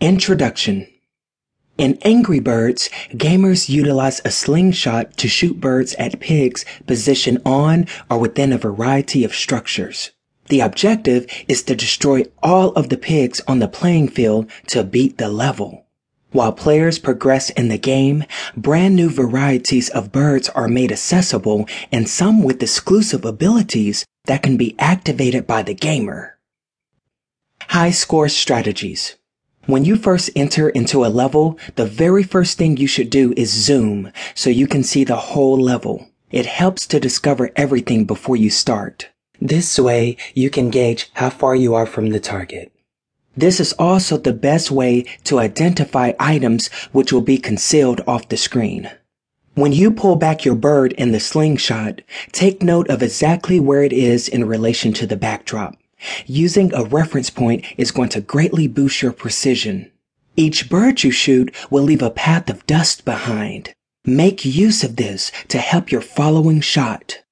Introduction In Angry Birds, gamers utilize a slingshot to shoot birds at pigs positioned on or within a variety of structures. The objective is to destroy all of the pigs on the playing field to beat the level. While players progress in the game, brand new varieties of birds are made accessible and some with exclusive abilities that can be activated by the gamer. High score strategies. When you first enter into a level, the very first thing you should do is zoom so you can see the whole level. It helps to discover everything before you start. This way, you can gauge how far you are from the target. This is also the best way to identify items which will be concealed off the screen. When you pull back your bird in the slingshot, take note of exactly where it is in relation to the backdrop. Using a reference point is going to greatly boost your precision. Each bird you shoot will leave a path of dust behind. Make use of this to help your following shot.